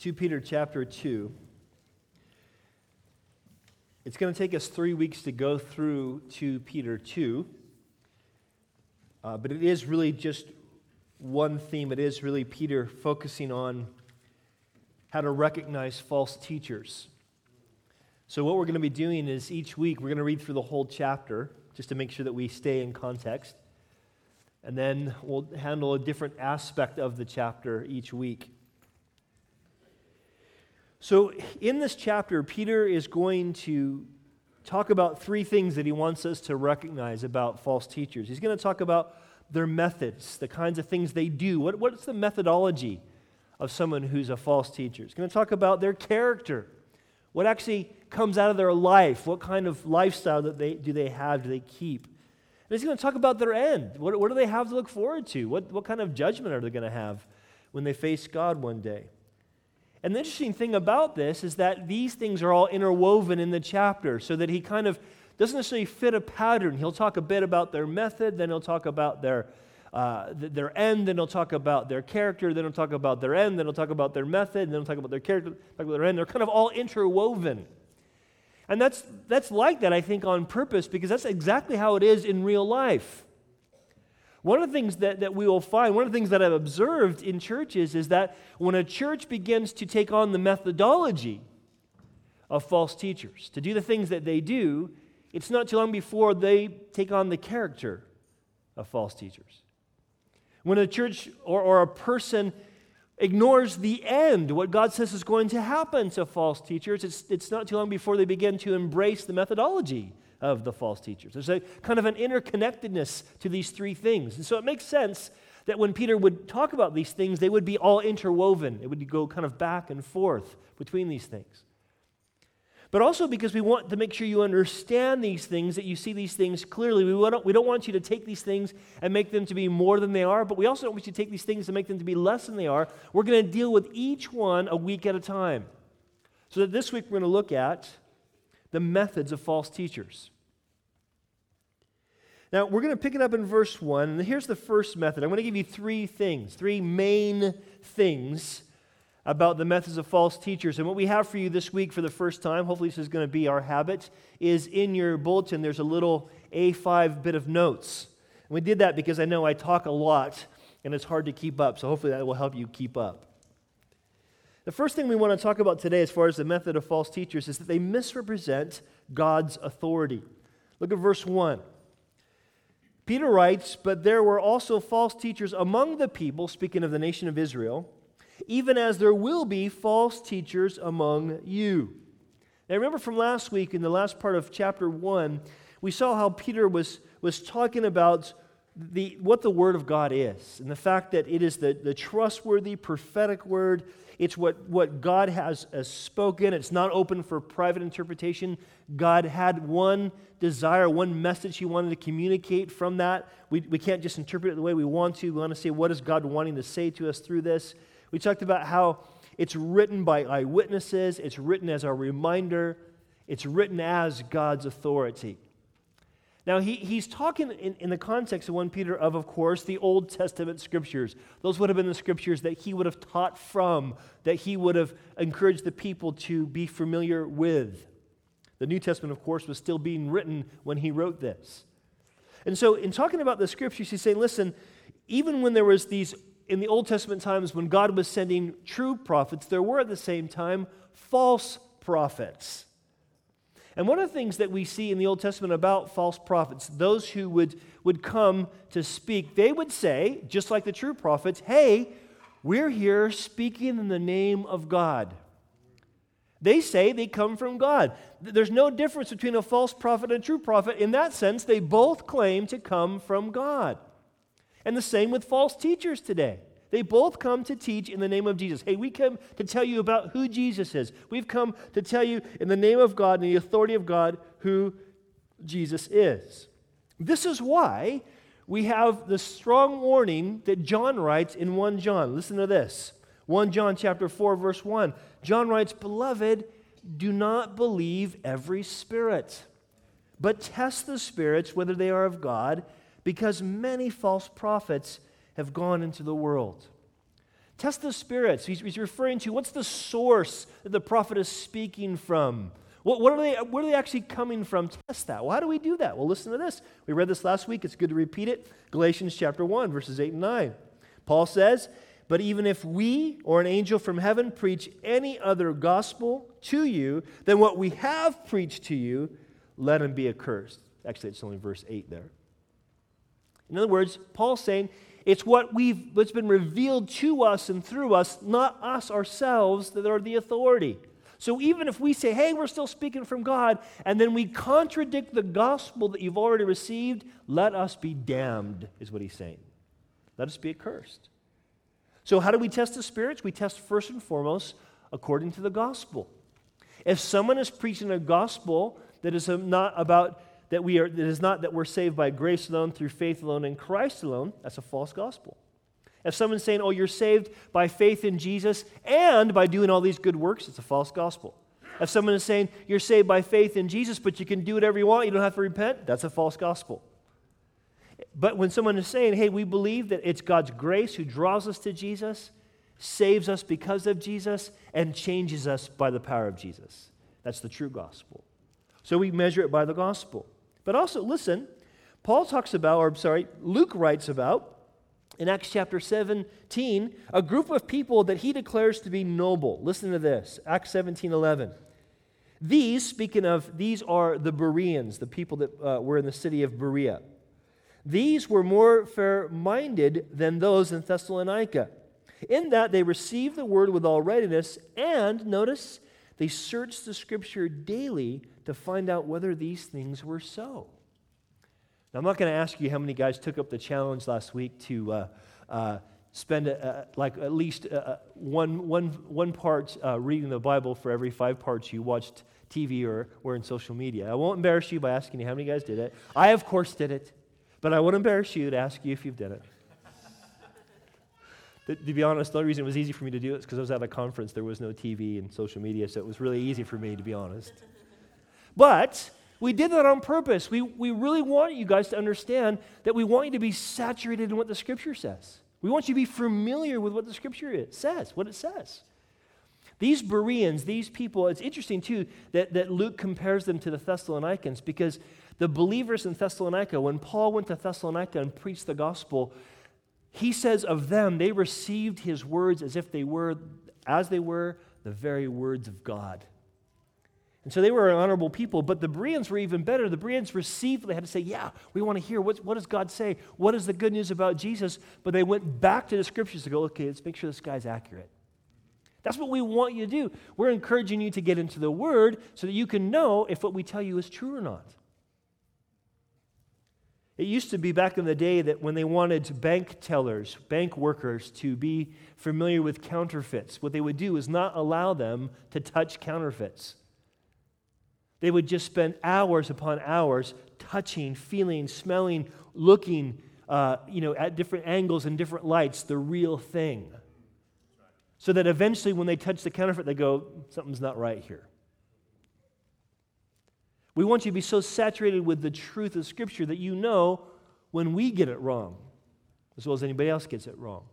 2 Peter chapter 2. It's going to take us three weeks to go through 2 Peter 2. Uh, but it is really just one theme. It is really Peter focusing on how to recognize false teachers. So, what we're going to be doing is each week we're going to read through the whole chapter just to make sure that we stay in context. And then we'll handle a different aspect of the chapter each week. So, in this chapter, Peter is going to talk about three things that he wants us to recognize about false teachers. He's going to talk about their methods, the kinds of things they do. What, what's the methodology of someone who's a false teacher? He's going to talk about their character. What actually comes out of their life? What kind of lifestyle that they, do they have? Do they keep? And he's going to talk about their end. What, what do they have to look forward to? What, what kind of judgment are they going to have when they face God one day? And the interesting thing about this is that these things are all interwoven in the chapter so that he kind of doesn't necessarily fit a pattern. He'll talk a bit about their method, then he'll talk about their, uh, their end, then he'll talk about their character, then he'll talk about their end, then he'll talk about their method, then he'll talk about their character, talk about their end. They're kind of all interwoven. And that's, that's like that, I think, on purpose because that's exactly how it is in real life. One of the things that, that we will find, one of the things that I've observed in churches is that when a church begins to take on the methodology of false teachers, to do the things that they do, it's not too long before they take on the character of false teachers. When a church or, or a person ignores the end, what God says is going to happen to false teachers, it's, it's not too long before they begin to embrace the methodology of the false teachers. There's a kind of an interconnectedness to these three things. And so it makes sense that when Peter would talk about these things, they would be all interwoven. It would go kind of back and forth between these things. But also because we want to make sure you understand these things, that you see these things clearly. We, want, we don't want you to take these things and make them to be more than they are, but we also don't want you to take these things and make them to be less than they are. We're going to deal with each one a week at a time. So that this week we're going to look at the methods of false teachers. Now, we're going to pick it up in verse 1, and here's the first method. I'm going to give you three things, three main things about the methods of false teachers. And what we have for you this week for the first time, hopefully this is going to be our habit, is in your bulletin there's a little A5 bit of notes. And we did that because I know I talk a lot and it's hard to keep up, so hopefully that will help you keep up. The first thing we want to talk about today, as far as the method of false teachers, is that they misrepresent God's authority. Look at verse 1. Peter writes, But there were also false teachers among the people, speaking of the nation of Israel, even as there will be false teachers among you. Now, remember from last week, in the last part of chapter 1, we saw how Peter was, was talking about the, what the Word of God is and the fact that it is the, the trustworthy, prophetic Word it's what, what God has, has spoken. It's not open for private interpretation. God had one desire, one message He wanted to communicate from that. We, we can't just interpret it the way we want to. We want to say, what is God wanting to say to us through this? We talked about how it's written by eyewitnesses, it's written as a reminder, it's written as God's authority. Now, he, he's talking in, in the context of 1 Peter of, of course, the Old Testament scriptures. Those would have been the scriptures that he would have taught from, that he would have encouraged the people to be familiar with. The New Testament, of course, was still being written when he wrote this. And so, in talking about the scriptures, he's saying, listen, even when there was these, in the Old Testament times when God was sending true prophets, there were at the same time false prophets. And one of the things that we see in the Old Testament about false prophets, those who would, would come to speak, they would say, just like the true prophets, hey, we're here speaking in the name of God. They say they come from God. There's no difference between a false prophet and a true prophet. In that sense, they both claim to come from God. And the same with false teachers today. They both come to teach in the name of Jesus. Hey, we come to tell you about who Jesus is. We've come to tell you in the name of God and the authority of God who Jesus is. This is why we have the strong warning that John writes in 1 John. Listen to this. 1 John chapter 4 verse 1. John writes, "Beloved, do not believe every spirit, but test the spirits whether they are of God, because many false prophets have gone into the world. Test the spirits. He's, he's referring to what's the source that the prophet is speaking from? What, what, are they, where are they actually coming from? Test that. Well, how do we do that? Well, listen to this. We read this last week. It's good to repeat it. Galatians chapter 1, verses 8 and 9. Paul says, But even if we or an angel from heaven preach any other gospel to you than what we have preached to you, let him be accursed. Actually, it's only verse 8 there. In other words, Paul's saying, it's what we've, what's been revealed to us and through us, not us ourselves, that are the authority. So even if we say, hey, we're still speaking from God, and then we contradict the gospel that you've already received, let us be damned, is what he's saying. Let us be accursed. So, how do we test the spirits? We test first and foremost according to the gospel. If someone is preaching a gospel that is not about that we are that is not that we're saved by grace alone through faith alone in Christ alone, that's a false gospel. If someone's saying, "Oh, you're saved by faith in Jesus and by doing all these good works," it's a false gospel. If someone is saying, "You're saved by faith in Jesus, but you can do whatever you want, you don't have to repent," that's a false gospel. But when someone is saying, "Hey, we believe that it's God's grace who draws us to Jesus, saves us because of Jesus, and changes us by the power of Jesus," that's the true gospel. So we measure it by the gospel. But also, listen, Paul talks about, or I'm sorry, Luke writes about in Acts chapter 17, a group of people that he declares to be noble. Listen to this Acts 17 11. These, speaking of, these are the Bereans, the people that uh, were in the city of Berea. These were more fair minded than those in Thessalonica, in that they received the word with all readiness, and notice, they searched the scripture daily to find out whether these things were so. Now, I'm not going to ask you how many guys took up the challenge last week to uh, uh, spend a, a, like at least a, one, one, one part uh, reading the Bible for every five parts you watched TV or were in social media. I won't embarrass you by asking you how many guys did it. I, of course, did it, but I won't embarrass you to ask you if you've done it to be honest, the only reason it was easy for me to do it is because I was at a conference. There was no TV and social media, so it was really easy for me, to be honest. But we did that on purpose. We, we really want you guys to understand that we want you to be saturated in what the Scripture says. We want you to be familiar with what the Scripture is, says, what it says. These Bereans, these people, it's interesting too that, that Luke compares them to the Thessalonians because the believers in Thessalonica, when Paul went to Thessalonica and preached the gospel, he says of them, they received his words as if they were, as they were, the very words of God. And so they were an honorable people, but the Bereans were even better. The Bereans received, they had to say, Yeah, we want to hear what, what does God say? What is the good news about Jesus? But they went back to the scriptures to go, Okay, let's make sure this guy's accurate. That's what we want you to do. We're encouraging you to get into the Word so that you can know if what we tell you is true or not. It used to be back in the day that when they wanted bank tellers, bank workers to be familiar with counterfeits, what they would do is not allow them to touch counterfeits. They would just spend hours upon hours touching, feeling, smelling, looking, uh, you know, at different angles and different lights, the real thing. So that eventually, when they touch the counterfeit, they go, something's not right here. We want you to be so saturated with the truth of Scripture that you know when we get it wrong, as well as anybody else gets it wrong.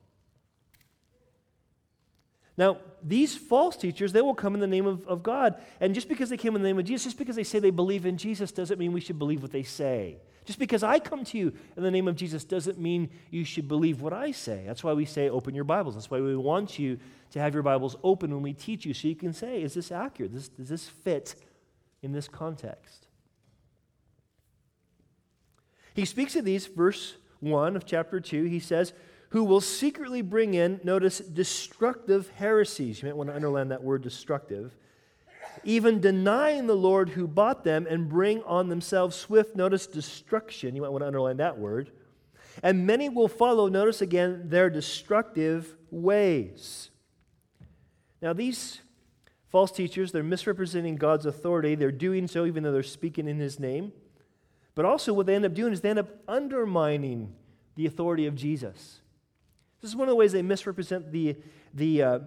Now, these false teachers, they will come in the name of, of God. And just because they came in the name of Jesus, just because they say they believe in Jesus, doesn't mean we should believe what they say. Just because I come to you in the name of Jesus doesn't mean you should believe what I say. That's why we say open your Bibles. That's why we want you to have your Bibles open when we teach you so you can say, is this accurate? Does, does this fit in this context. He speaks of these, verse 1 of chapter 2. He says, Who will secretly bring in, notice, destructive heresies. You might want to underline that word destructive. Even denying the Lord who bought them and bring on themselves swift, notice, destruction. You might want to underline that word. And many will follow, notice again, their destructive ways. Now, these False teachers, they're misrepresenting God's authority. They're doing so even though they're speaking in His name. But also, what they end up doing is they end up undermining the authority of Jesus. This is one of the ways they misrepresent the, the, uh,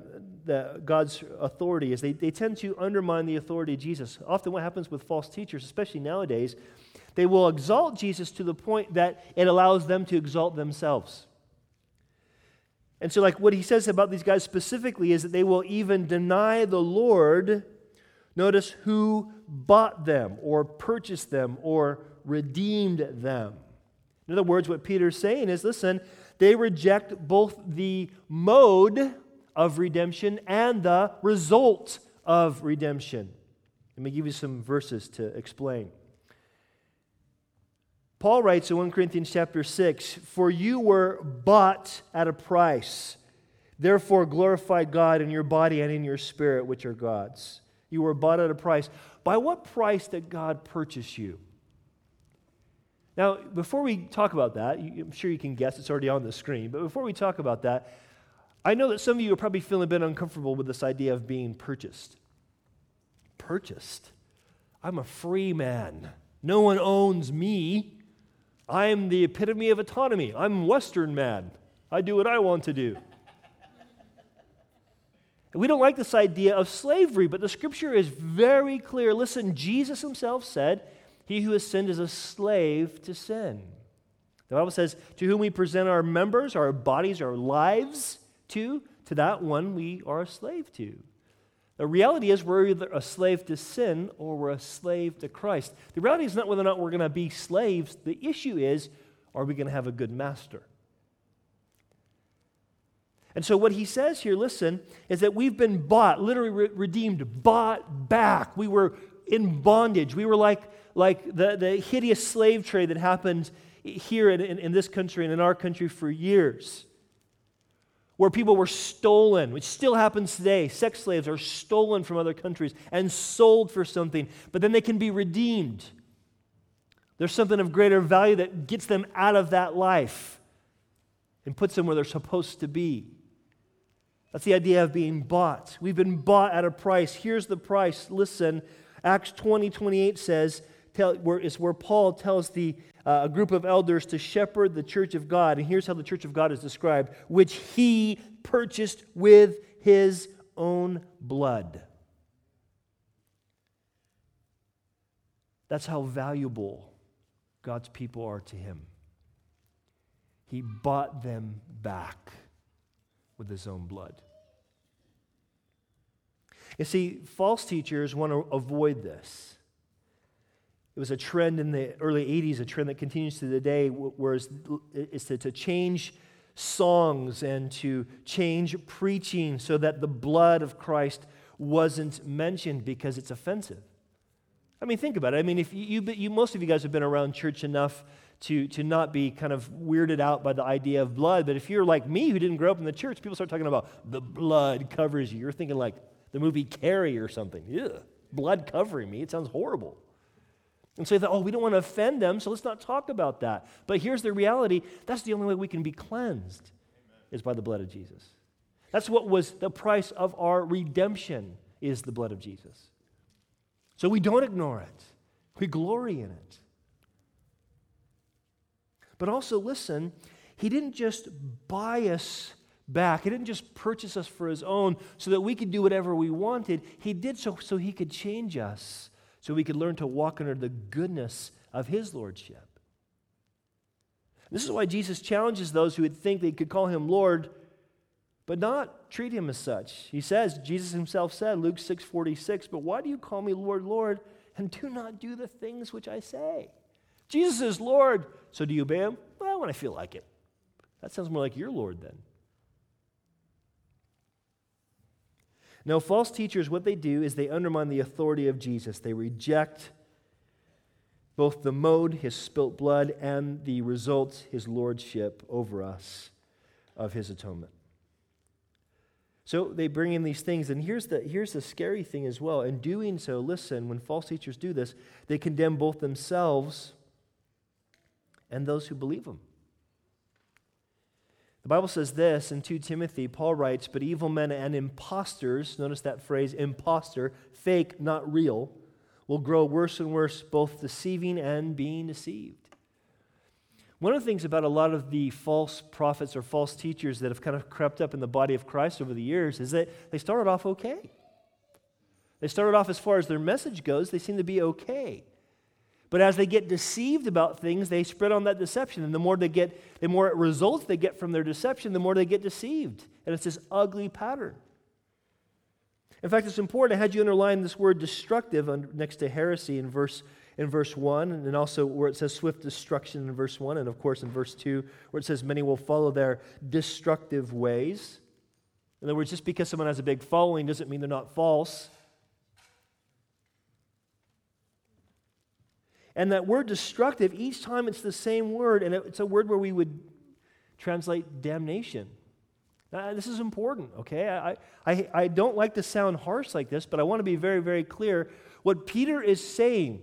the God's authority is they, they tend to undermine the authority of Jesus. Often what happens with false teachers, especially nowadays, they will exalt Jesus to the point that it allows them to exalt themselves. And so, like what he says about these guys specifically is that they will even deny the Lord. Notice who bought them or purchased them or redeemed them. In other words, what Peter's saying is listen, they reject both the mode of redemption and the result of redemption. Let me give you some verses to explain. Paul writes in 1 Corinthians chapter 6 For you were bought at a price. Therefore, glorify God in your body and in your spirit, which are God's. You were bought at a price. By what price did God purchase you? Now, before we talk about that, I'm sure you can guess it's already on the screen, but before we talk about that, I know that some of you are probably feeling a bit uncomfortable with this idea of being purchased. Purchased? I'm a free man. No one owns me. I'm the epitome of autonomy. I'm Western man. I do what I want to do. we don't like this idea of slavery, but the scripture is very clear. Listen, Jesus himself said, He who has sinned is a slave to sin. The Bible says, To whom we present our members, our bodies, our lives to, to that one we are a slave to. The reality is we're either a slave to sin or we're a slave to Christ. The reality is not whether or not we're going to be slaves. The issue is, are we going to have a good master? And so, what he says here, listen, is that we've been bought, literally re- redeemed, bought back. We were in bondage. We were like, like the, the hideous slave trade that happened here in, in, in this country and in our country for years where people were stolen, which still happens today. Sex slaves are stolen from other countries and sold for something, but then they can be redeemed. There's something of greater value that gets them out of that life and puts them where they're supposed to be. That's the idea of being bought. We've been bought at a price. Here's the price. Listen, Acts 20 28 says, tell, where, is where Paul tells the, uh, a group of elders to shepherd the church of God. And here's how the church of God is described which he purchased with his own blood. That's how valuable God's people are to him. He bought them back with his own blood. You see, false teachers want to avoid this. It was a trend in the early 80s, a trend that continues to today, where it's to, change songs and to change preaching so that the blood of Christ wasn't mentioned because it's offensive. I mean, think about it. I mean, if you, you, most of you guys have been around church enough to, to not be kind of weirded out by the idea of blood, but if you're like me who didn't grow up in the church, people start talking about the blood covers you. You're thinking like the movie Carrie or something. Ugh, blood covering me. It sounds horrible. And so they thought, oh, we don't want to offend them, so let's not talk about that. But here's the reality that's the only way we can be cleansed Amen. is by the blood of Jesus. That's what was the price of our redemption is the blood of Jesus. So we don't ignore it. We glory in it. But also listen, he didn't just buy us back. He didn't just purchase us for his own so that we could do whatever we wanted. He did so so he could change us so we could learn to walk under the goodness of his lordship. This is why Jesus challenges those who would think they could call him Lord, but not treat him as such. He says, Jesus himself said, Luke 6 46, but why do you call me Lord, Lord, and do not do the things which I say? Jesus is Lord, so do you obey him? Well, when I feel like it. That sounds more like your Lord then. Now, false teachers, what they do is they undermine the authority of Jesus. They reject both the mode, his spilt blood, and the result, his lordship over us of his atonement. So they bring in these things, and here's the, here's the scary thing as well. In doing so, listen, when false teachers do this, they condemn both themselves and those who believe them. The Bible says this in 2 Timothy, Paul writes, But evil men and impostors, notice that phrase, impostor, fake, not real, will grow worse and worse, both deceiving and being deceived. One of the things about a lot of the false prophets or false teachers that have kind of crept up in the body of Christ over the years is that they started off okay. They started off, as far as their message goes, they seem to be okay. But as they get deceived about things, they spread on that deception. And the more they get, the more results they get from their deception, the more they get deceived. And it's this ugly pattern. In fact, it's important. I had you underline this word destructive next to heresy in verse, in verse 1, and also where it says swift destruction in verse 1, and of course in verse 2, where it says many will follow their destructive ways. In other words, just because someone has a big following doesn't mean they're not false. And that word destructive, each time it's the same word, and it's a word where we would translate damnation. Now, this is important, okay? I, I, I don't like to sound harsh like this, but I want to be very, very clear. What Peter is saying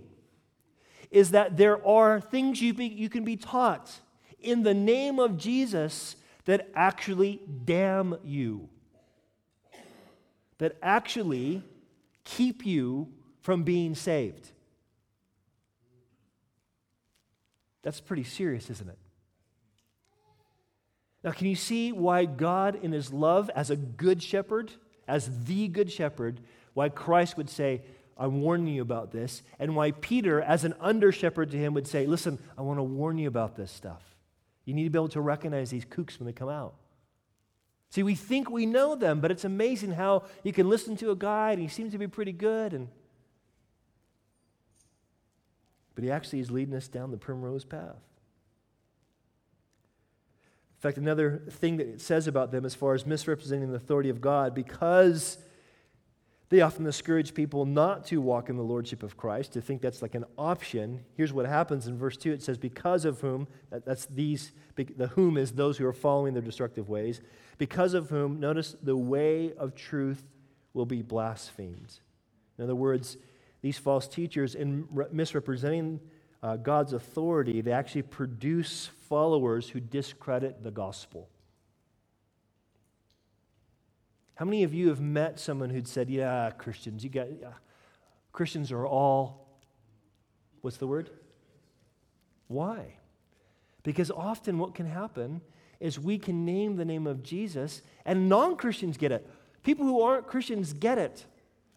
is that there are things you, be, you can be taught in the name of Jesus that actually damn you, that actually keep you from being saved. That's pretty serious, isn't it? Now, can you see why God, in his love as a good shepherd, as the good shepherd, why Christ would say, I'm warning you about this, and why Peter, as an under shepherd to him, would say, Listen, I want to warn you about this stuff. You need to be able to recognize these kooks when they come out. See, we think we know them, but it's amazing how you can listen to a guy and he seems to be pretty good, and but he actually is leading us down the primrose path. In fact, another thing that it says about them as far as misrepresenting the authority of God, because they often discourage people not to walk in the lordship of Christ, to think that's like an option. Here's what happens in verse 2 it says, Because of whom, that's these, the whom is those who are following their destructive ways, because of whom, notice, the way of truth will be blasphemed. In other words, these false teachers, in misrepresenting uh, God's authority, they actually produce followers who discredit the gospel. How many of you have met someone who'd said, Yeah, Christians, you got, yeah, Christians are all, what's the word? Why? Because often what can happen is we can name the name of Jesus and non Christians get it. People who aren't Christians get it.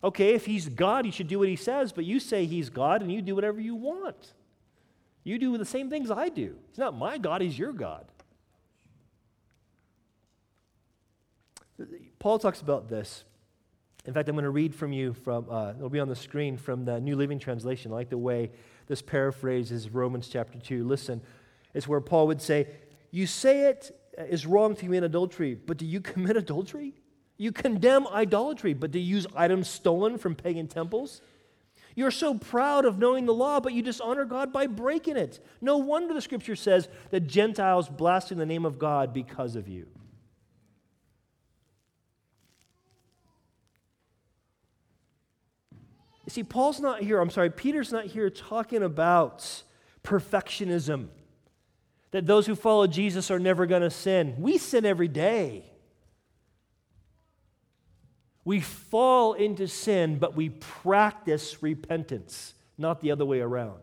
Okay, if he's God, he should do what he says, but you say he's God and you do whatever you want. You do the same things I do. He's not my God, he's your God. Paul talks about this. In fact, I'm going to read from you from, uh, it'll be on the screen from the New Living Translation. I like the way this paraphrases Romans chapter 2. Listen, it's where Paul would say, You say it is wrong to commit adultery, but do you commit adultery? You condemn idolatry, but to use items stolen from pagan temples? You're so proud of knowing the law, but you dishonor God by breaking it. No wonder the scripture says that Gentiles blaspheme the name of God because of you. You see, Paul's not here, I'm sorry, Peter's not here talking about perfectionism, that those who follow Jesus are never going to sin. We sin every day. We fall into sin, but we practice repentance, not the other way around.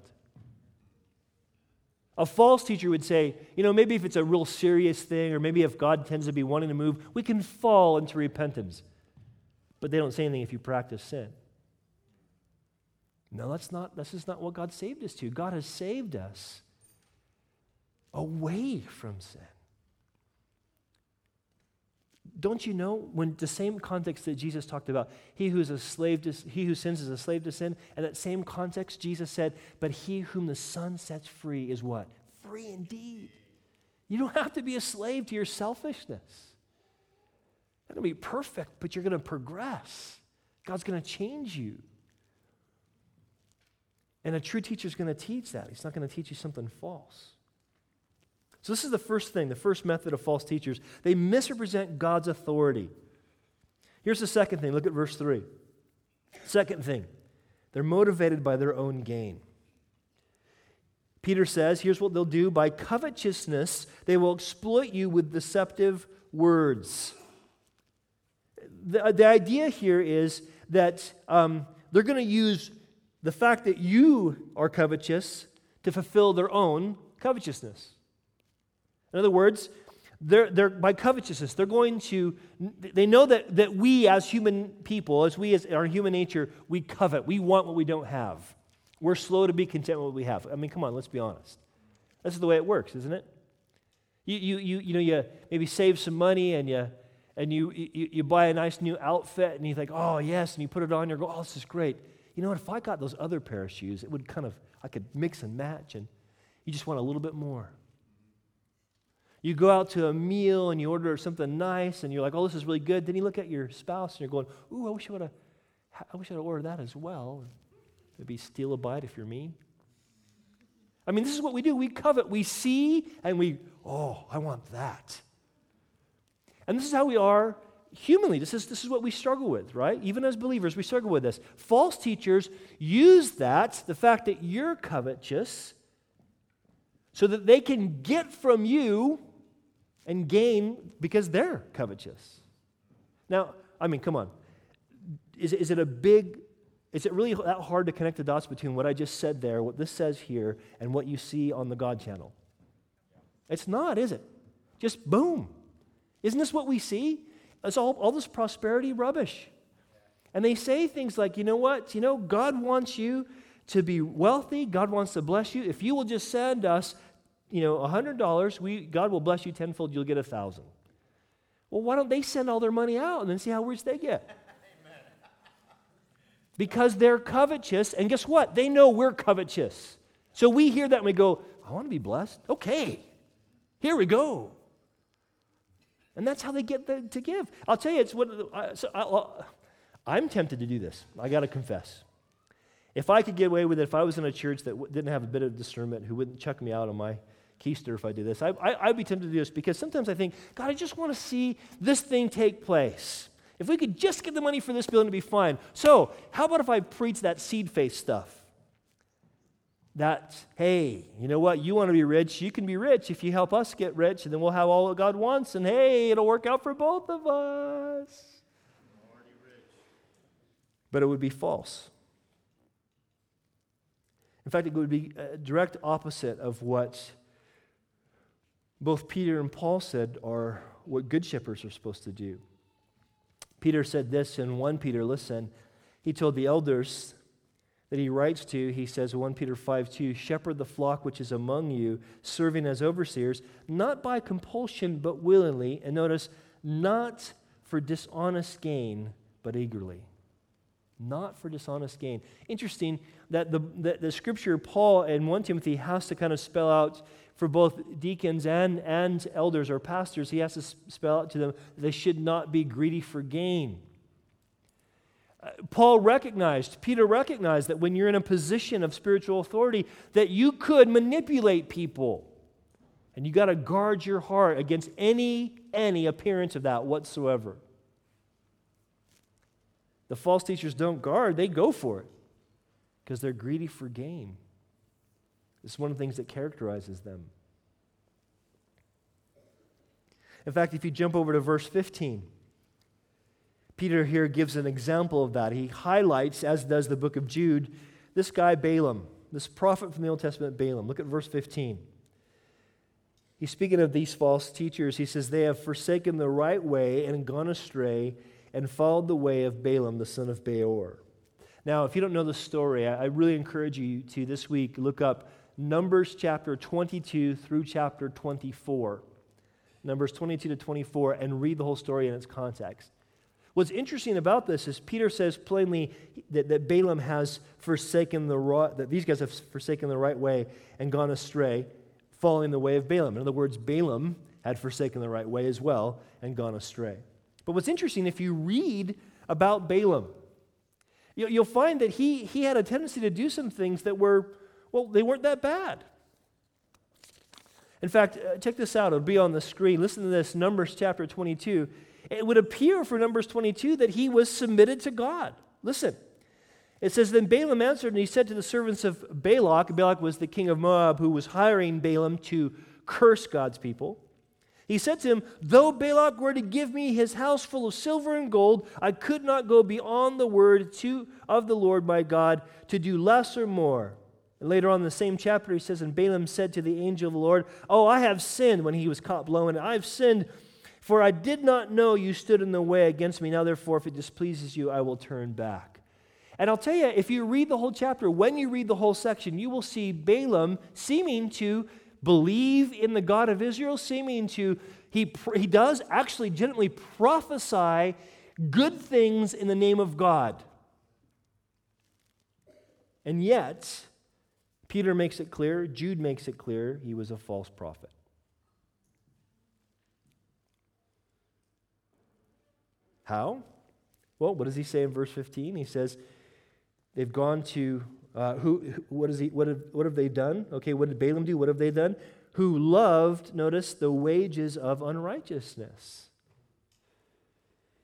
A false teacher would say, you know, maybe if it's a real serious thing, or maybe if God tends to be wanting to move, we can fall into repentance. But they don't say anything if you practice sin. No, that's not, this is not what God saved us to. God has saved us away from sin. Don't you know when the same context that Jesus talked about, he who is a slave to, he who sins is a slave to sin, and that same context, Jesus said, but he whom the Son sets free is what? Free indeed. You don't have to be a slave to your selfishness. You're going to be perfect, but you're going to progress. God's going to change you. And a true teacher is going to teach that. He's not going to teach you something false. So, this is the first thing, the first method of false teachers. They misrepresent God's authority. Here's the second thing. Look at verse 3. Second thing, they're motivated by their own gain. Peter says, here's what they'll do by covetousness, they will exploit you with deceptive words. The, the idea here is that um, they're going to use the fact that you are covetous to fulfill their own covetousness. In other words, they're, they're, by covetousness, they're going to, they know that, that we as human people, as we as our human nature, we covet. We want what we don't have. We're slow to be content with what we have. I mean, come on, let's be honest. This is the way it works, isn't it? You, you, you, you know, you maybe save some money and you and you, you, you buy a nice new outfit and you think, oh, yes, and you put it on, you're go, oh, this is great. You know what? If I got those other pair of shoes, it would kind of, I could mix and match, and you just want a little bit more. You go out to a meal and you order something nice and you're like, oh, this is really good. Then you look at your spouse and you're going, ooh, I wish I would have, I wish I'd ordered that as well. Maybe steal a bite if you're me. I mean, this is what we do. We covet. We see and we, oh, I want that. And this is how we are humanly. This is, this is what we struggle with, right? Even as believers, we struggle with this. False teachers use that, the fact that you're covetous, so that they can get from you and gain because they're covetous. Now, I mean, come on. Is, is it a big, is it really that hard to connect the dots between what I just said there, what this says here, and what you see on the God channel? It's not, is it? Just boom. Isn't this what we see? It's all, all this prosperity rubbish. And they say things like, you know what? You know, God wants you to be wealthy. God wants to bless you. If you will just send us, you know, $100, we, God will bless you tenfold. You'll get a 1000 Well, why don't they send all their money out and then see how rich they get? because they're covetous. And guess what? They know we're covetous. So we hear that and we go, I want to be blessed. Okay, here we go. And that's how they get the, to give. I'll tell you, it's what I, so I, am tempted to do this. I got to confess. If I could get away with it, if I was in a church that didn't have a bit of discernment, who wouldn't chuck me out on my keister if I do this, I, I, I'd be tempted to do this because sometimes I think, God, I just want to see this thing take place. If we could just get the money for this building to be fine. So, how about if I preach that seed faith stuff? that, hey, you know what? You want to be rich. You can be rich if you help us get rich, and then we'll have all that God wants, and hey, it'll work out for both of us. But it would be false. In fact, it would be a direct opposite of what both Peter and Paul said are what good shepherds are supposed to do. Peter said this in 1 Peter, listen, he told the elders that he writes to, he says, 1 Peter 5 2, shepherd the flock which is among you, serving as overseers, not by compulsion, but willingly. And notice, not for dishonest gain, but eagerly. Not for dishonest gain. Interesting that the, the, the scripture, Paul in 1 Timothy, has to kind of spell out for both deacons and, and elders or pastors, he has to spell out to them they should not be greedy for gain. Uh, Paul recognized, Peter recognized that when you're in a position of spiritual authority, that you could manipulate people. And you got to guard your heart against any, any appearance of that whatsoever. The false teachers don't guard, they go for it because they're greedy for gain. It's one of the things that characterizes them. In fact, if you jump over to verse 15, Peter here gives an example of that. He highlights, as does the book of Jude, this guy Balaam, this prophet from the Old Testament, Balaam. Look at verse 15. He's speaking of these false teachers. He says, They have forsaken the right way and gone astray and followed the way of Balaam, the son of Beor. Now, if you don't know the story, I really encourage you to this week look up Numbers chapter 22 through chapter 24. Numbers 22 to 24, and read the whole story in its context. What's interesting about this is Peter says plainly that, that Balaam has forsaken the right, that these guys have forsaken the right way and gone astray, following the way of Balaam. In other words, Balaam had forsaken the right way as well and gone astray. But what's interesting, if you read about Balaam, you'll find that he, he had a tendency to do some things that were, well, they weren't that bad. In fact, uh, check this out. It'll be on the screen. Listen to this Numbers chapter 22 it would appear for Numbers 22 that he was submitted to God. Listen. It says, Then Balaam answered, and he said to the servants of Balak, Balak was the king of Moab who was hiring Balaam to curse God's people. He said to him, Though Balak were to give me his house full of silver and gold, I could not go beyond the word to, of the Lord my God to do less or more. And later on in the same chapter, he says, And Balaam said to the angel of the Lord, Oh, I have sinned when he was caught blowing. I've sinned for I did not know you stood in the way against me. Now, therefore, if it displeases you, I will turn back. And I'll tell you, if you read the whole chapter, when you read the whole section, you will see Balaam seeming to believe in the God of Israel, seeming to, he, he does actually gently prophesy good things in the name of God. And yet, Peter makes it clear, Jude makes it clear, he was a false prophet. How? Well, what does he say in verse 15? He says, they've gone to, uh, who, what, is he, what, have, what have they done? Okay, what did Balaam do? What have they done? Who loved, notice, the wages of unrighteousness.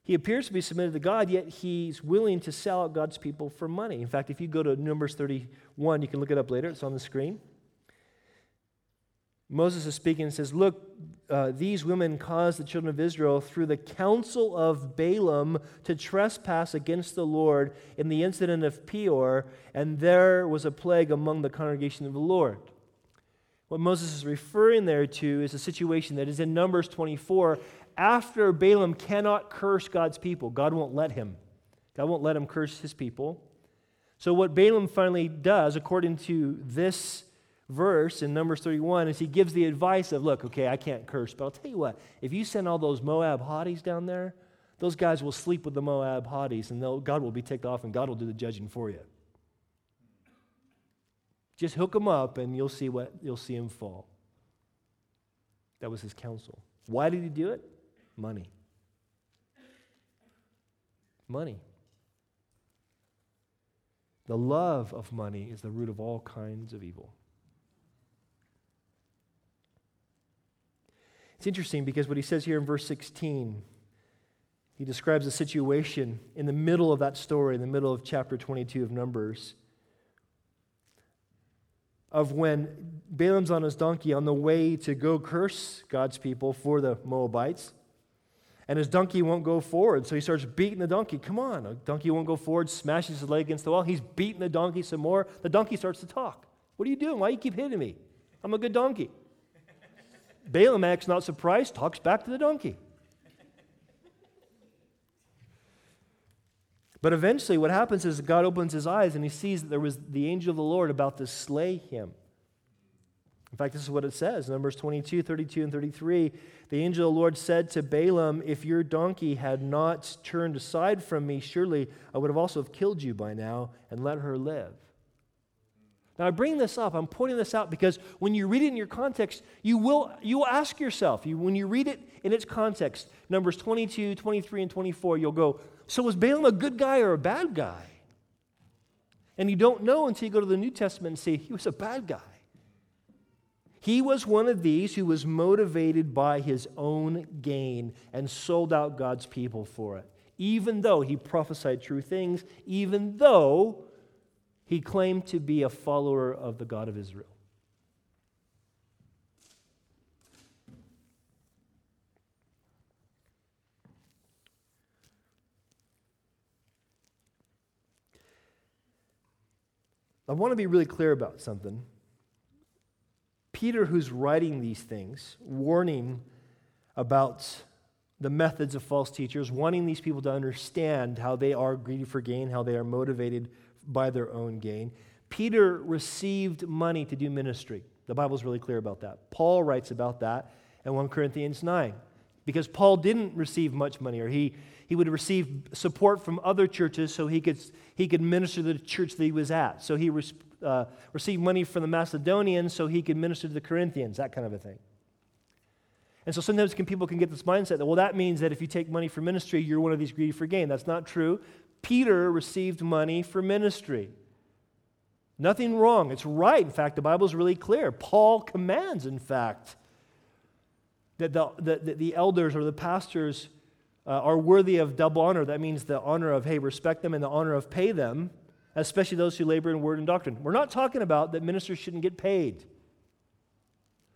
He appears to be submitted to God, yet he's willing to sell out God's people for money. In fact, if you go to Numbers 31, you can look it up later, it's on the screen. Moses is speaking and says, Look, uh, these women caused the children of Israel through the counsel of Balaam to trespass against the Lord in the incident of Peor, and there was a plague among the congregation of the Lord. What Moses is referring there to is a situation that is in Numbers 24 after Balaam cannot curse God's people. God won't let him. God won't let him curse his people. So, what Balaam finally does, according to this verse in Numbers 31, is he gives the advice of, look, okay, I can't curse, but I'll tell you what, if you send all those Moab hotties down there, those guys will sleep with the Moab hotties and God will be ticked off and God will do the judging for you. Just hook them up and you'll see what you'll see him fall. That was his counsel. Why did he do it? Money. Money. The love of money is the root of all kinds of evil. It's interesting because what he says here in verse 16, he describes a situation in the middle of that story, in the middle of chapter 22 of Numbers, of when Balaam's on his donkey on the way to go curse God's people for the Moabites. And his donkey won't go forward, so he starts beating the donkey. Come on, a donkey won't go forward, smashes his leg against the wall. He's beating the donkey some more. The donkey starts to talk. What are you doing? Why do you keep hitting me? I'm a good donkey. Balaam acts not surprised, talks back to the donkey. But eventually, what happens is God opens his eyes and he sees that there was the angel of the Lord about to slay him. In fact, this is what it says Numbers 22, 32, and 33. The angel of the Lord said to Balaam, If your donkey had not turned aside from me, surely I would have also have killed you by now and let her live. Now, I bring this up, I'm pointing this out because when you read it in your context, you will, you will ask yourself, you, when you read it in its context, Numbers 22, 23, and 24, you'll go, So was Balaam a good guy or a bad guy? And you don't know until you go to the New Testament and see he was a bad guy. He was one of these who was motivated by his own gain and sold out God's people for it, even though he prophesied true things, even though he claimed to be a follower of the God of Israel. I want to be really clear about something. Peter, who's writing these things, warning about the methods of false teachers, wanting these people to understand how they are greedy for gain, how they are motivated by their own gain. Peter received money to do ministry. The Bible's really clear about that. Paul writes about that in 1 Corinthians 9 because Paul didn't receive much money, or he, he would receive support from other churches so he could, he could minister to the church that he was at. So he uh, received money from the Macedonians so he could minister to the Corinthians, that kind of a thing. And so sometimes can, people can get this mindset that, well, that means that if you take money for ministry, you're one of these greedy for gain. That's not true. Peter received money for ministry. Nothing wrong. It's right. In fact, the Bible is really clear. Paul commands, in fact, that the, the, the elders or the pastors uh, are worthy of double honor. That means the honor of, hey, respect them and the honor of pay them especially those who labor in word and doctrine. We're not talking about that ministers shouldn't get paid.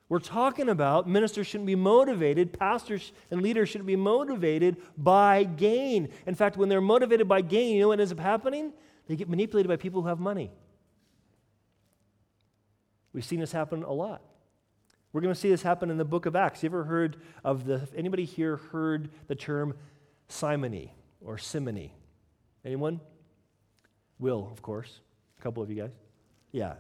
We're talking about ministers shouldn't be motivated, pastors and leaders shouldn't be motivated by gain. In fact, when they're motivated by gain, you know what ends up happening? They get manipulated by people who have money. We've seen this happen a lot. We're going to see this happen in the book of Acts. You ever heard of the, anybody here heard the term simony or simony? Anyone? Will, of course. A couple of you guys. Yeah.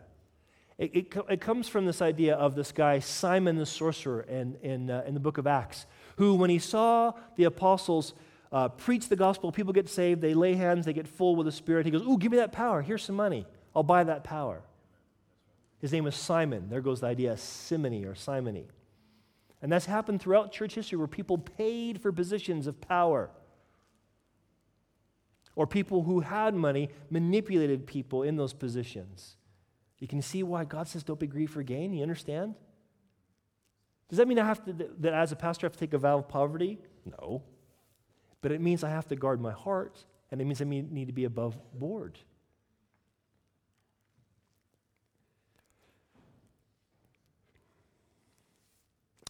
It, it, it comes from this idea of this guy, Simon the sorcerer, in, in, uh, in the book of Acts, who, when he saw the apostles uh, preach the gospel, people get saved, they lay hands, they get full with the Spirit, he goes, Ooh, give me that power. Here's some money. I'll buy that power. His name was Simon. There goes the idea of simony or simony. And that's happened throughout church history where people paid for positions of power. Or people who had money manipulated people in those positions. You can see why God says don't be greedy for gain. You understand? Does that mean I have to, that as a pastor, I have to take a vow of poverty? No. But it means I have to guard my heart, and it means I need to be above board.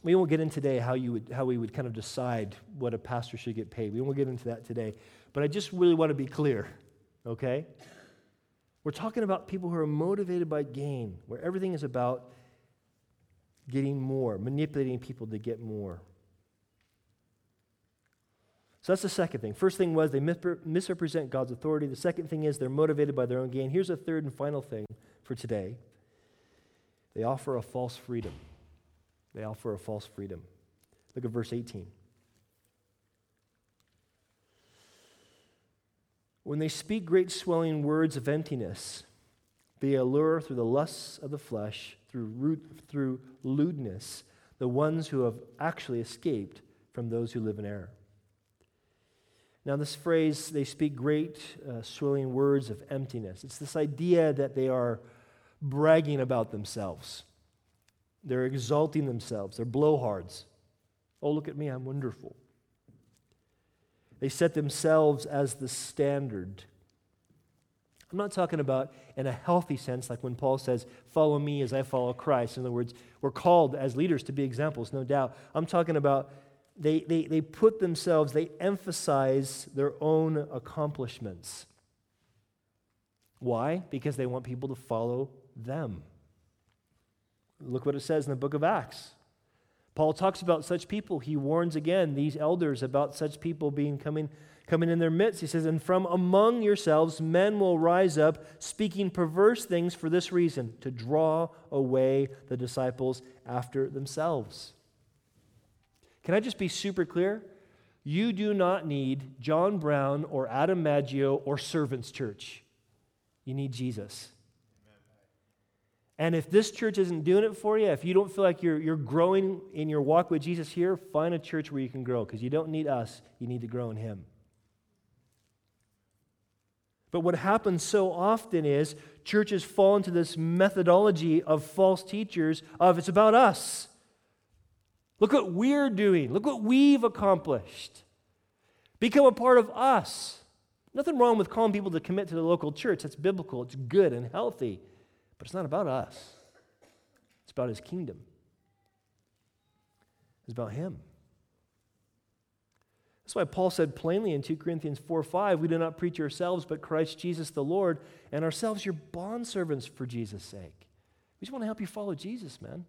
we won't get into today how, you would, how we would kind of decide what a pastor should get paid. We won't get into that today. But I just really want to be clear, okay? We're talking about people who are motivated by gain, where everything is about getting more, manipulating people to get more. So that's the second thing. First thing was they misrepresent God's authority. The second thing is they're motivated by their own gain. Here's a third and final thing for today they offer a false freedom. They offer a false freedom. Look at verse 18. When they speak great swelling words of emptiness, they allure through the lusts of the flesh, through, root, through lewdness, the ones who have actually escaped from those who live in error. Now, this phrase, they speak great uh, swelling words of emptiness. It's this idea that they are bragging about themselves. They're exalting themselves. They're blowhards. Oh, look at me, I'm wonderful. They set themselves as the standard. I'm not talking about in a healthy sense, like when Paul says, Follow me as I follow Christ. In other words, we're called as leaders to be examples, no doubt. I'm talking about they, they, they put themselves, they emphasize their own accomplishments. Why? Because they want people to follow them. Look what it says in the book of Acts. Paul talks about such people. He warns again these elders about such people being coming, coming in their midst. He says, And from among yourselves men will rise up, speaking perverse things for this reason, to draw away the disciples after themselves. Can I just be super clear? You do not need John Brown or Adam Maggio or Servants Church. You need Jesus. And if this church isn't doing it for you, if you don't feel like you're, you're growing in your walk with Jesus here, find a church where you can grow because you don't need us, you need to grow in Him. But what happens so often is churches fall into this methodology of false teachers of it's about us. Look what we're doing. Look what we've accomplished. Become a part of us. Nothing wrong with calling people to commit to the local church. That's biblical. It's good and healthy. But it's not about us, it's about his kingdom, it's about him. That's why Paul said plainly in 2 Corinthians 4 5, we do not preach ourselves, but Christ Jesus the Lord, and ourselves your bondservants for Jesus' sake. We just want to help you follow Jesus, man.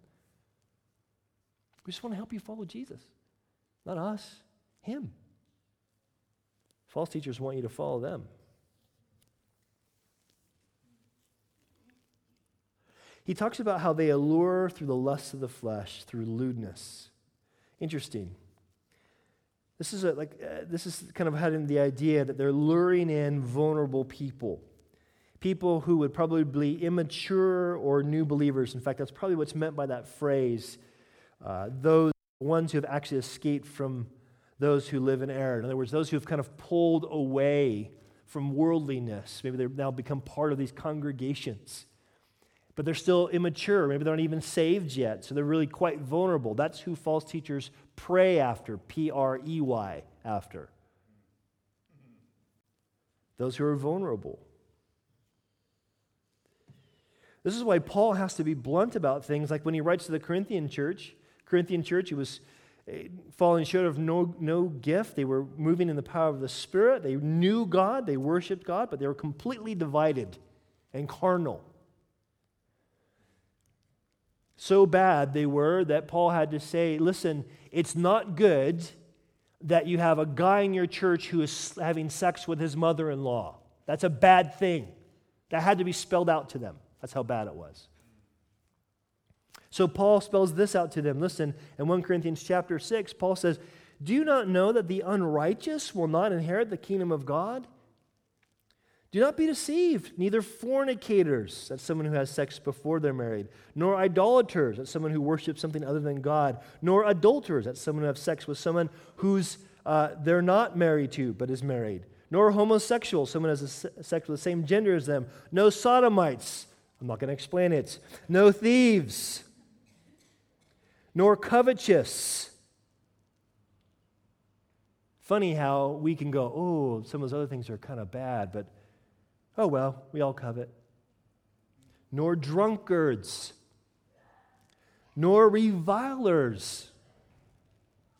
We just want to help you follow Jesus. Not us, Him. False teachers want you to follow them. He talks about how they allure through the lusts of the flesh, through lewdness. Interesting. This is a, like uh, this is kind of having the idea that they're luring in vulnerable people, people who would probably be immature or new believers. In fact, that's probably what's meant by that phrase. Uh, those ones who have actually escaped from those who live in error. In other words, those who have kind of pulled away from worldliness. Maybe they've now become part of these congregations but they're still immature. Maybe they're not even saved yet, so they're really quite vulnerable. That's who false teachers prey after, P R E Y, after. Those who are vulnerable. This is why Paul has to be blunt about things like when he writes to the Corinthian church. Corinthian church, he was eh, falling short of no, no gift. They were moving in the power of the Spirit. They knew God, they worshiped God, but they were completely divided and carnal. So bad they were that Paul had to say, listen, it's not good that you have a guy in your church who is having sex with his mother in law. That's a bad thing. That had to be spelled out to them. That's how bad it was. So Paul spells this out to them. Listen, in 1 Corinthians chapter 6, Paul says, Do you not know that the unrighteous will not inherit the kingdom of God? Do not be deceived, neither fornicators, that's someone who has sex before they're married, nor idolaters, that's someone who worships something other than God, nor adulterers, that's someone who has sex with someone who's uh, they're not married to but is married, nor homosexuals, someone has a sex with the same gender as them, no sodomites, I'm not going to explain it, no thieves, nor covetous. Funny how we can go, oh, some of those other things are kind of bad, but Oh, well, we all covet. Nor drunkards, nor revilers.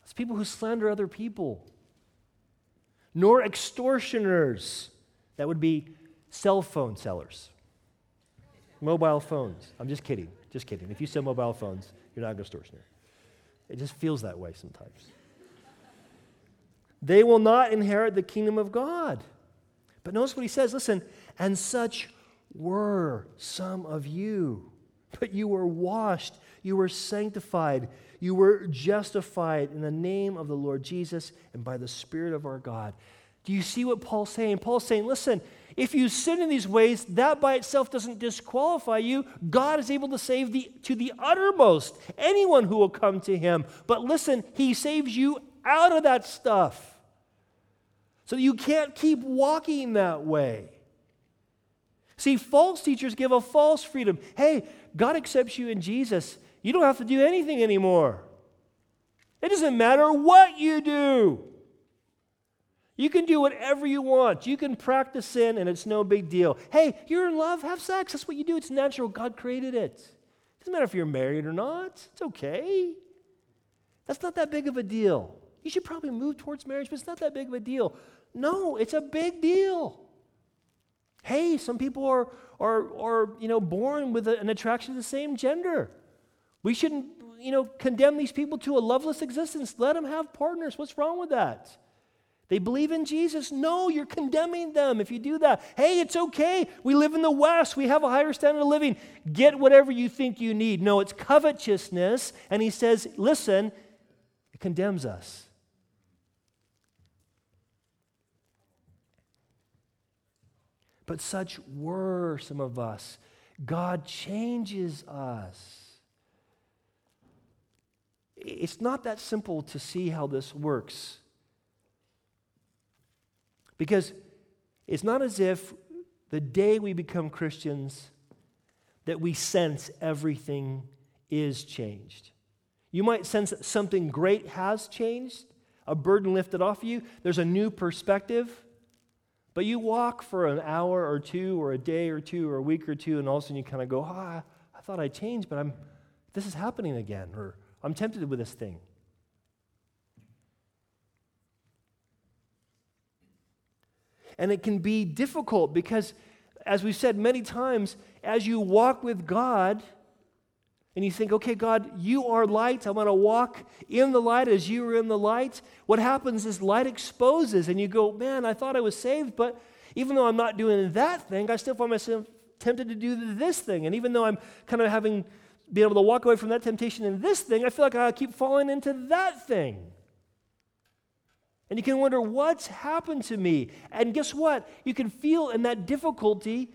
It's people who slander other people. Nor extortioners. That would be cell phone sellers. Mobile phones. I'm just kidding. Just kidding. If you sell mobile phones, you're not an extortioner. It just feels that way sometimes. They will not inherit the kingdom of God. But notice what he says listen, and such were some of you. But you were washed, you were sanctified, you were justified in the name of the Lord Jesus and by the Spirit of our God. Do you see what Paul's saying? Paul's saying, listen, if you sin in these ways, that by itself doesn't disqualify you. God is able to save the, to the uttermost anyone who will come to him. But listen, he saves you out of that stuff. So you can't keep walking that way. See, false teachers give a false freedom. Hey, God accepts you in Jesus. You don't have to do anything anymore. It doesn't matter what you do. You can do whatever you want. You can practice sin and it's no big deal. Hey, you're in love, have sex. That's what you do. It's natural. God created it. It doesn't matter if you're married or not. It's okay. That's not that big of a deal. You should probably move towards marriage, but it's not that big of a deal. No, it's a big deal. Hey, some people are, are, are you know, born with an attraction to the same gender. We shouldn't, you know, condemn these people to a loveless existence. Let them have partners. What's wrong with that? They believe in Jesus. No, you're condemning them if you do that. Hey, it's okay. We live in the West. We have a higher standard of living. Get whatever you think you need. No, it's covetousness. And he says, listen, it condemns us. But such were some of us. God changes us. It's not that simple to see how this works. Because it's not as if the day we become Christians that we sense everything is changed. You might sense that something great has changed, a burden lifted off you, there's a new perspective. But you walk for an hour or two, or a day or two, or a week or two, and all of a sudden you kind of go, ah, I thought I changed, but I'm, this is happening again, or I'm tempted with this thing. And it can be difficult because, as we've said many times, as you walk with God, and you think, okay, God, you are light. I want to walk in the light as you are in the light. What happens is light exposes, and you go, man, I thought I was saved, but even though I'm not doing that thing, I still find myself tempted to do this thing. And even though I'm kind of having been able to walk away from that temptation in this thing, I feel like I keep falling into that thing. And you can wonder, what's happened to me? And guess what? You can feel in that difficulty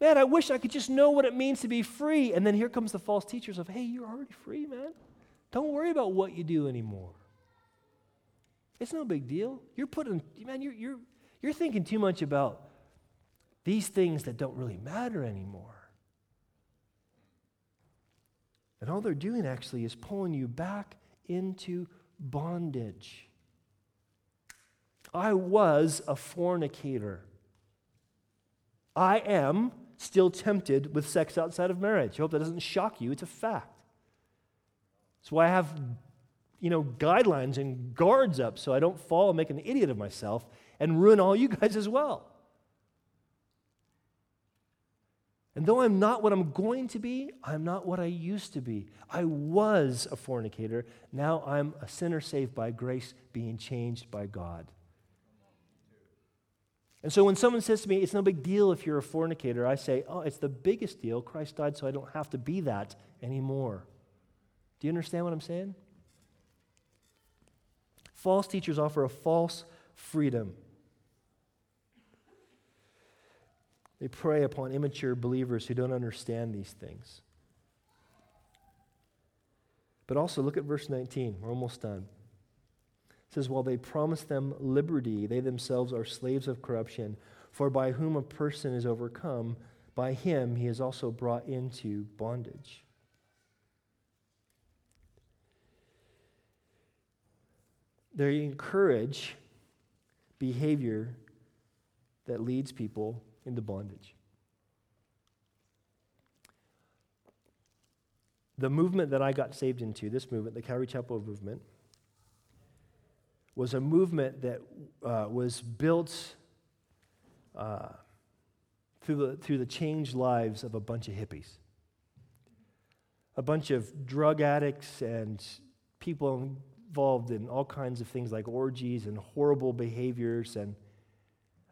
Man, I wish I could just know what it means to be free. And then here comes the false teachers of, hey, you're already free, man. Don't worry about what you do anymore. It's no big deal. You're putting, man, you're, you're, you're thinking too much about these things that don't really matter anymore. And all they're doing actually is pulling you back into bondage. I was a fornicator. I am still tempted with sex outside of marriage. I hope that doesn't shock you. It's a fact. That's why I have, you know, guidelines and guards up so I don't fall and make an idiot of myself and ruin all you guys as well. And though I'm not what I'm going to be, I'm not what I used to be. I was a fornicator. Now I'm a sinner saved by grace, being changed by God. And so when someone says to me, it's no big deal if you're a fornicator, I say, oh, it's the biggest deal. Christ died so I don't have to be that anymore. Do you understand what I'm saying? False teachers offer a false freedom. They prey upon immature believers who don't understand these things. But also, look at verse 19. We're almost done. It says, While they promise them liberty, they themselves are slaves of corruption. For by whom a person is overcome, by him he is also brought into bondage. They encourage behavior that leads people into bondage. The movement that I got saved into, this movement, the Calvary Chapel movement, was a movement that uh, was built uh, through, the, through the changed lives of a bunch of hippies. A bunch of drug addicts and people involved in all kinds of things like orgies and horrible behaviors, and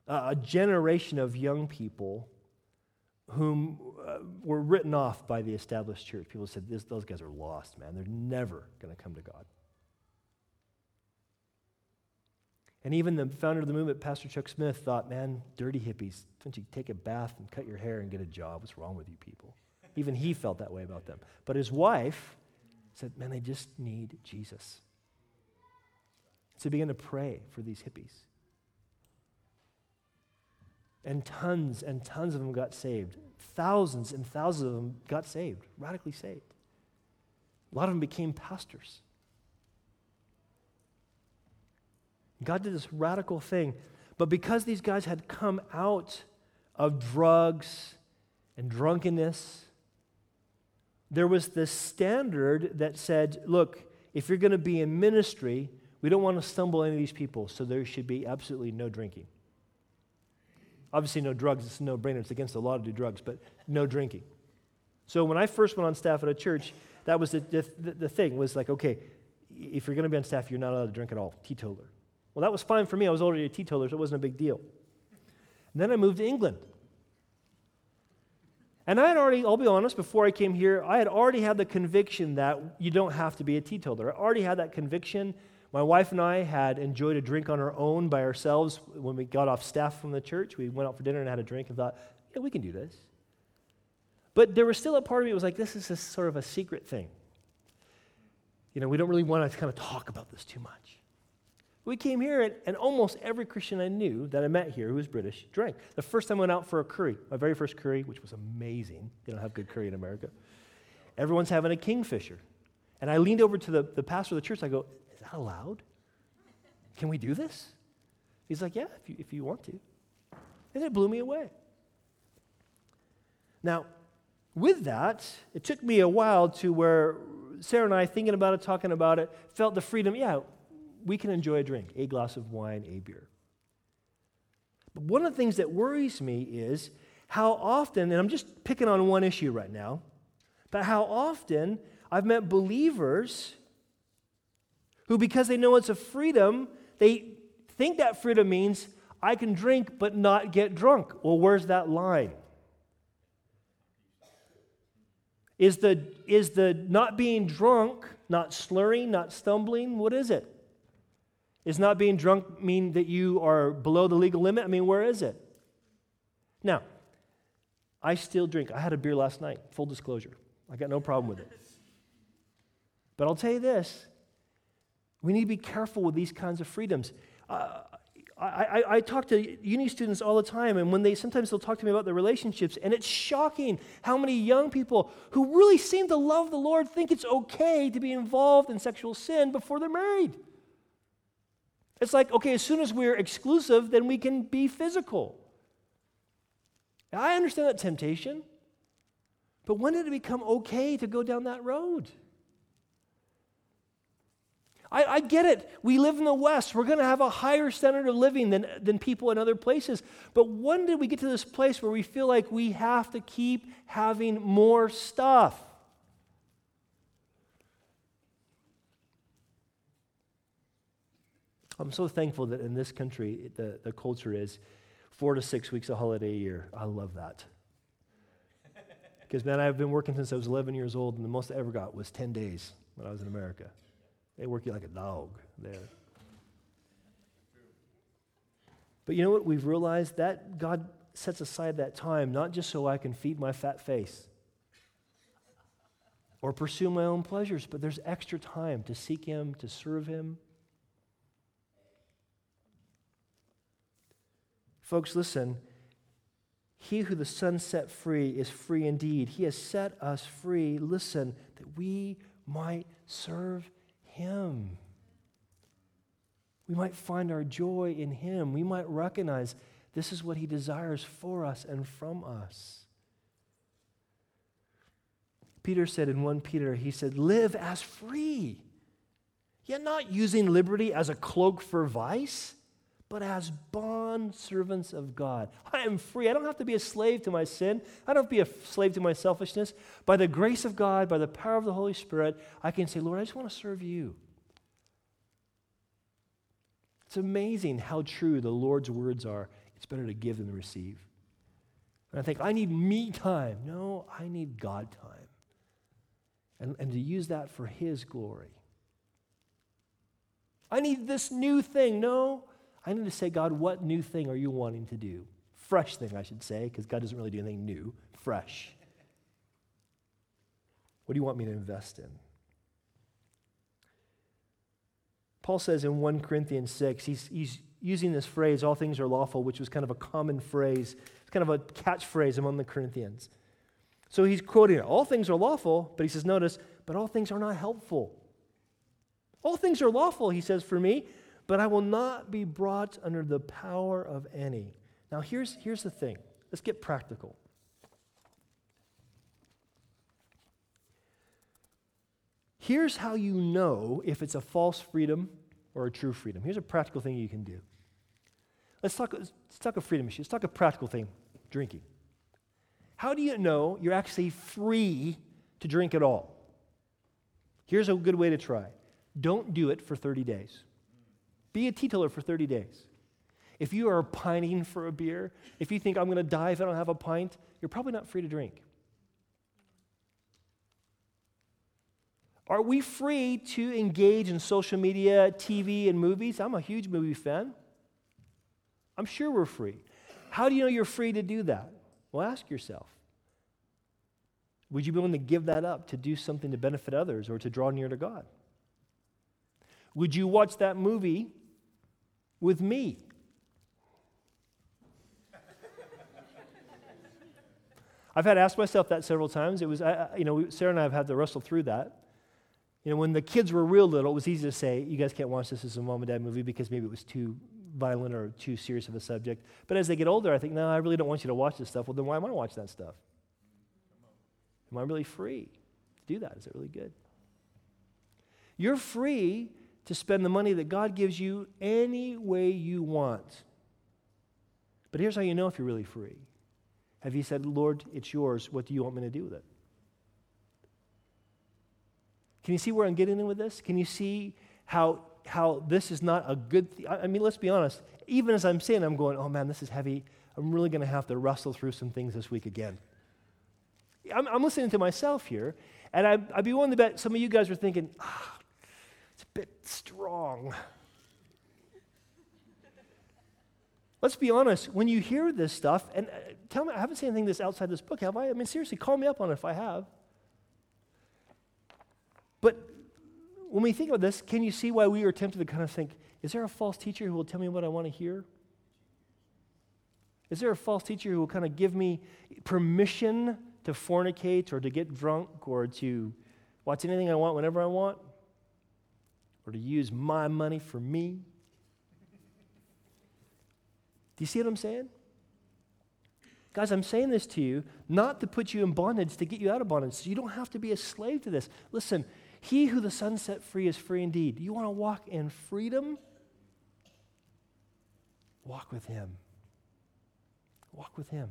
uh, a generation of young people whom uh, were written off by the established church. People said, Those guys are lost, man. They're never going to come to God. And even the founder of the movement, Pastor Chuck Smith, thought, man, dirty hippies, don't you take a bath and cut your hair and get a job? What's wrong with you people? Even he felt that way about them. But his wife said, man, they just need Jesus. So he began to pray for these hippies. And tons and tons of them got saved. Thousands and thousands of them got saved, radically saved. A lot of them became pastors. God did this radical thing. But because these guys had come out of drugs and drunkenness, there was this standard that said, look, if you're going to be in ministry, we don't want to stumble any of these people, so there should be absolutely no drinking. Obviously, no drugs, it's no brainer. It's against the law to do drugs, but no drinking. So when I first went on staff at a church, that was the, the, the thing was like, okay, if you're going to be on staff, you're not allowed to drink at all, teetotaler. Well, that was fine for me. I was already a teetotaler, so it wasn't a big deal. And then I moved to England. And I had already, I'll be honest, before I came here, I had already had the conviction that you don't have to be a teetotaler. I already had that conviction. My wife and I had enjoyed a drink on our own by ourselves when we got off staff from the church. We went out for dinner and had a drink and thought, yeah, we can do this. But there was still a part of me that was like, this is a sort of a secret thing. You know, we don't really want to kind of talk about this too much. We came here, and, and, almost every Christian I knew that I met here who was British drank. The first time I went out for a curry, my very first curry, which was amazing. They don't have good curry in America. Everyone's having a kingfisher. And I leaned over to the, the pastor of the church. I go, Is that allowed? Can we do this? He's like, Yeah, if you, if you want to. And it blew me away. Now, with that, it took me a while to where Sarah and I, thinking about it, talking about it, felt the freedom. Yeah, we can enjoy a drink, a glass of wine, a beer. But one of the things that worries me is how often, and I'm just picking on one issue right now, but how often I've met believers who, because they know it's a freedom, they think that freedom means I can drink but not get drunk. Well, where's that line? Is the, is the not being drunk, not slurring, not stumbling? What is it? Is not being drunk mean that you are below the legal limit? I mean, where is it? Now, I still drink. I had a beer last night, full disclosure. I got no problem with it. But I'll tell you this we need to be careful with these kinds of freedoms. Uh, I, I, I, talk to uni students all the time, and when they sometimes they'll talk to me about their relationships, and it's shocking how many young people who really seem to love the Lord think it's okay to be involved in sexual sin before they're married. It's like, okay, as soon as we're exclusive, then we can be physical. I understand that temptation, but when did it become okay to go down that road? I, I get it. We live in the West. We're going to have a higher standard of living than, than people in other places. But when did we get to this place where we feel like we have to keep having more stuff? I'm so thankful that in this country, the, the culture is four to six weeks of holiday a year. I love that. Because, man, I've been working since I was 11 years old, and the most I ever got was 10 days when I was in America. They work you like a dog there. But you know what? We've realized that God sets aside that time not just so I can feed my fat face or pursue my own pleasures, but there's extra time to seek Him, to serve Him. Folks, listen. He who the Son set free is free indeed. He has set us free, listen, that we might serve Him. We might find our joy in Him. We might recognize this is what He desires for us and from us. Peter said in 1 Peter, he said, Live as free, yet not using liberty as a cloak for vice but as bond servants of God. I am free. I don't have to be a slave to my sin. I don't have to be a slave to my selfishness. By the grace of God, by the power of the Holy Spirit, I can say, Lord, I just want to serve you. It's amazing how true the Lord's words are. It's better to give than to receive. And I think, I need me time. No, I need God time. And, and to use that for His glory. I need this new thing. No, I need to say, God, what new thing are you wanting to do? Fresh thing, I should say, because God doesn't really do anything new. Fresh. What do you want me to invest in? Paul says in 1 Corinthians 6, he's, he's using this phrase, all things are lawful, which was kind of a common phrase. It's kind of a catchphrase among the Corinthians. So he's quoting it. All things are lawful, but he says, notice, but all things are not helpful. All things are lawful, he says, for me, but I will not be brought under the power of any. Now, here's, here's the thing let's get practical. Here's how you know if it's a false freedom or a true freedom. Here's a practical thing you can do. Let's talk, let's talk a freedom issue. Let's talk a practical thing drinking. How do you know you're actually free to drink at all? Here's a good way to try don't do it for 30 days. Be a teetotaler for 30 days. If you are pining for a beer, if you think I'm going to die if I don't have a pint, you're probably not free to drink. Are we free to engage in social media, TV, and movies? I'm a huge movie fan. I'm sure we're free. How do you know you're free to do that? Well, ask yourself. Would you be willing to give that up to do something to benefit others or to draw near to God? Would you watch that movie with me. I've had to ask myself that several times. It was, I, you know, Sarah and I have had to wrestle through that. You know, when the kids were real little, it was easy to say, you guys can't watch this as a mom and dad movie because maybe it was too violent or too serious of a subject. But as they get older, I think, no, I really don't want you to watch this stuff. Well, then why am I watch that stuff? Am I really free to do that? Is it really good? You're free to spend the money that God gives you any way you want. But here's how you know if you're really free. Have you said, Lord, it's yours. What do you want me to do with it? Can you see where I'm getting in with this? Can you see how, how this is not a good thing? I mean, let's be honest. Even as I'm saying, I'm going, oh man, this is heavy. I'm really going to have to wrestle through some things this week again. I'm, I'm listening to myself here, and I, I'd be willing to bet some of you guys are thinking, ah, it's a bit strong. Let's be honest, when you hear this stuff, and uh, tell me, I haven't seen anything this outside this book, have I? I mean, seriously, call me up on it if I have. But when we think about this, can you see why we are tempted to kind of think, is there a false teacher who will tell me what I want to hear? Is there a false teacher who will kind of give me permission to fornicate or to get drunk or to watch anything I want whenever I want? Or to use my money for me. Do you see what I'm saying? Guys, I'm saying this to you not to put you in bondage, to get you out of bondage. So you don't have to be a slave to this. Listen, he who the Son set free is free indeed. You want to walk in freedom? Walk with him. Walk with him.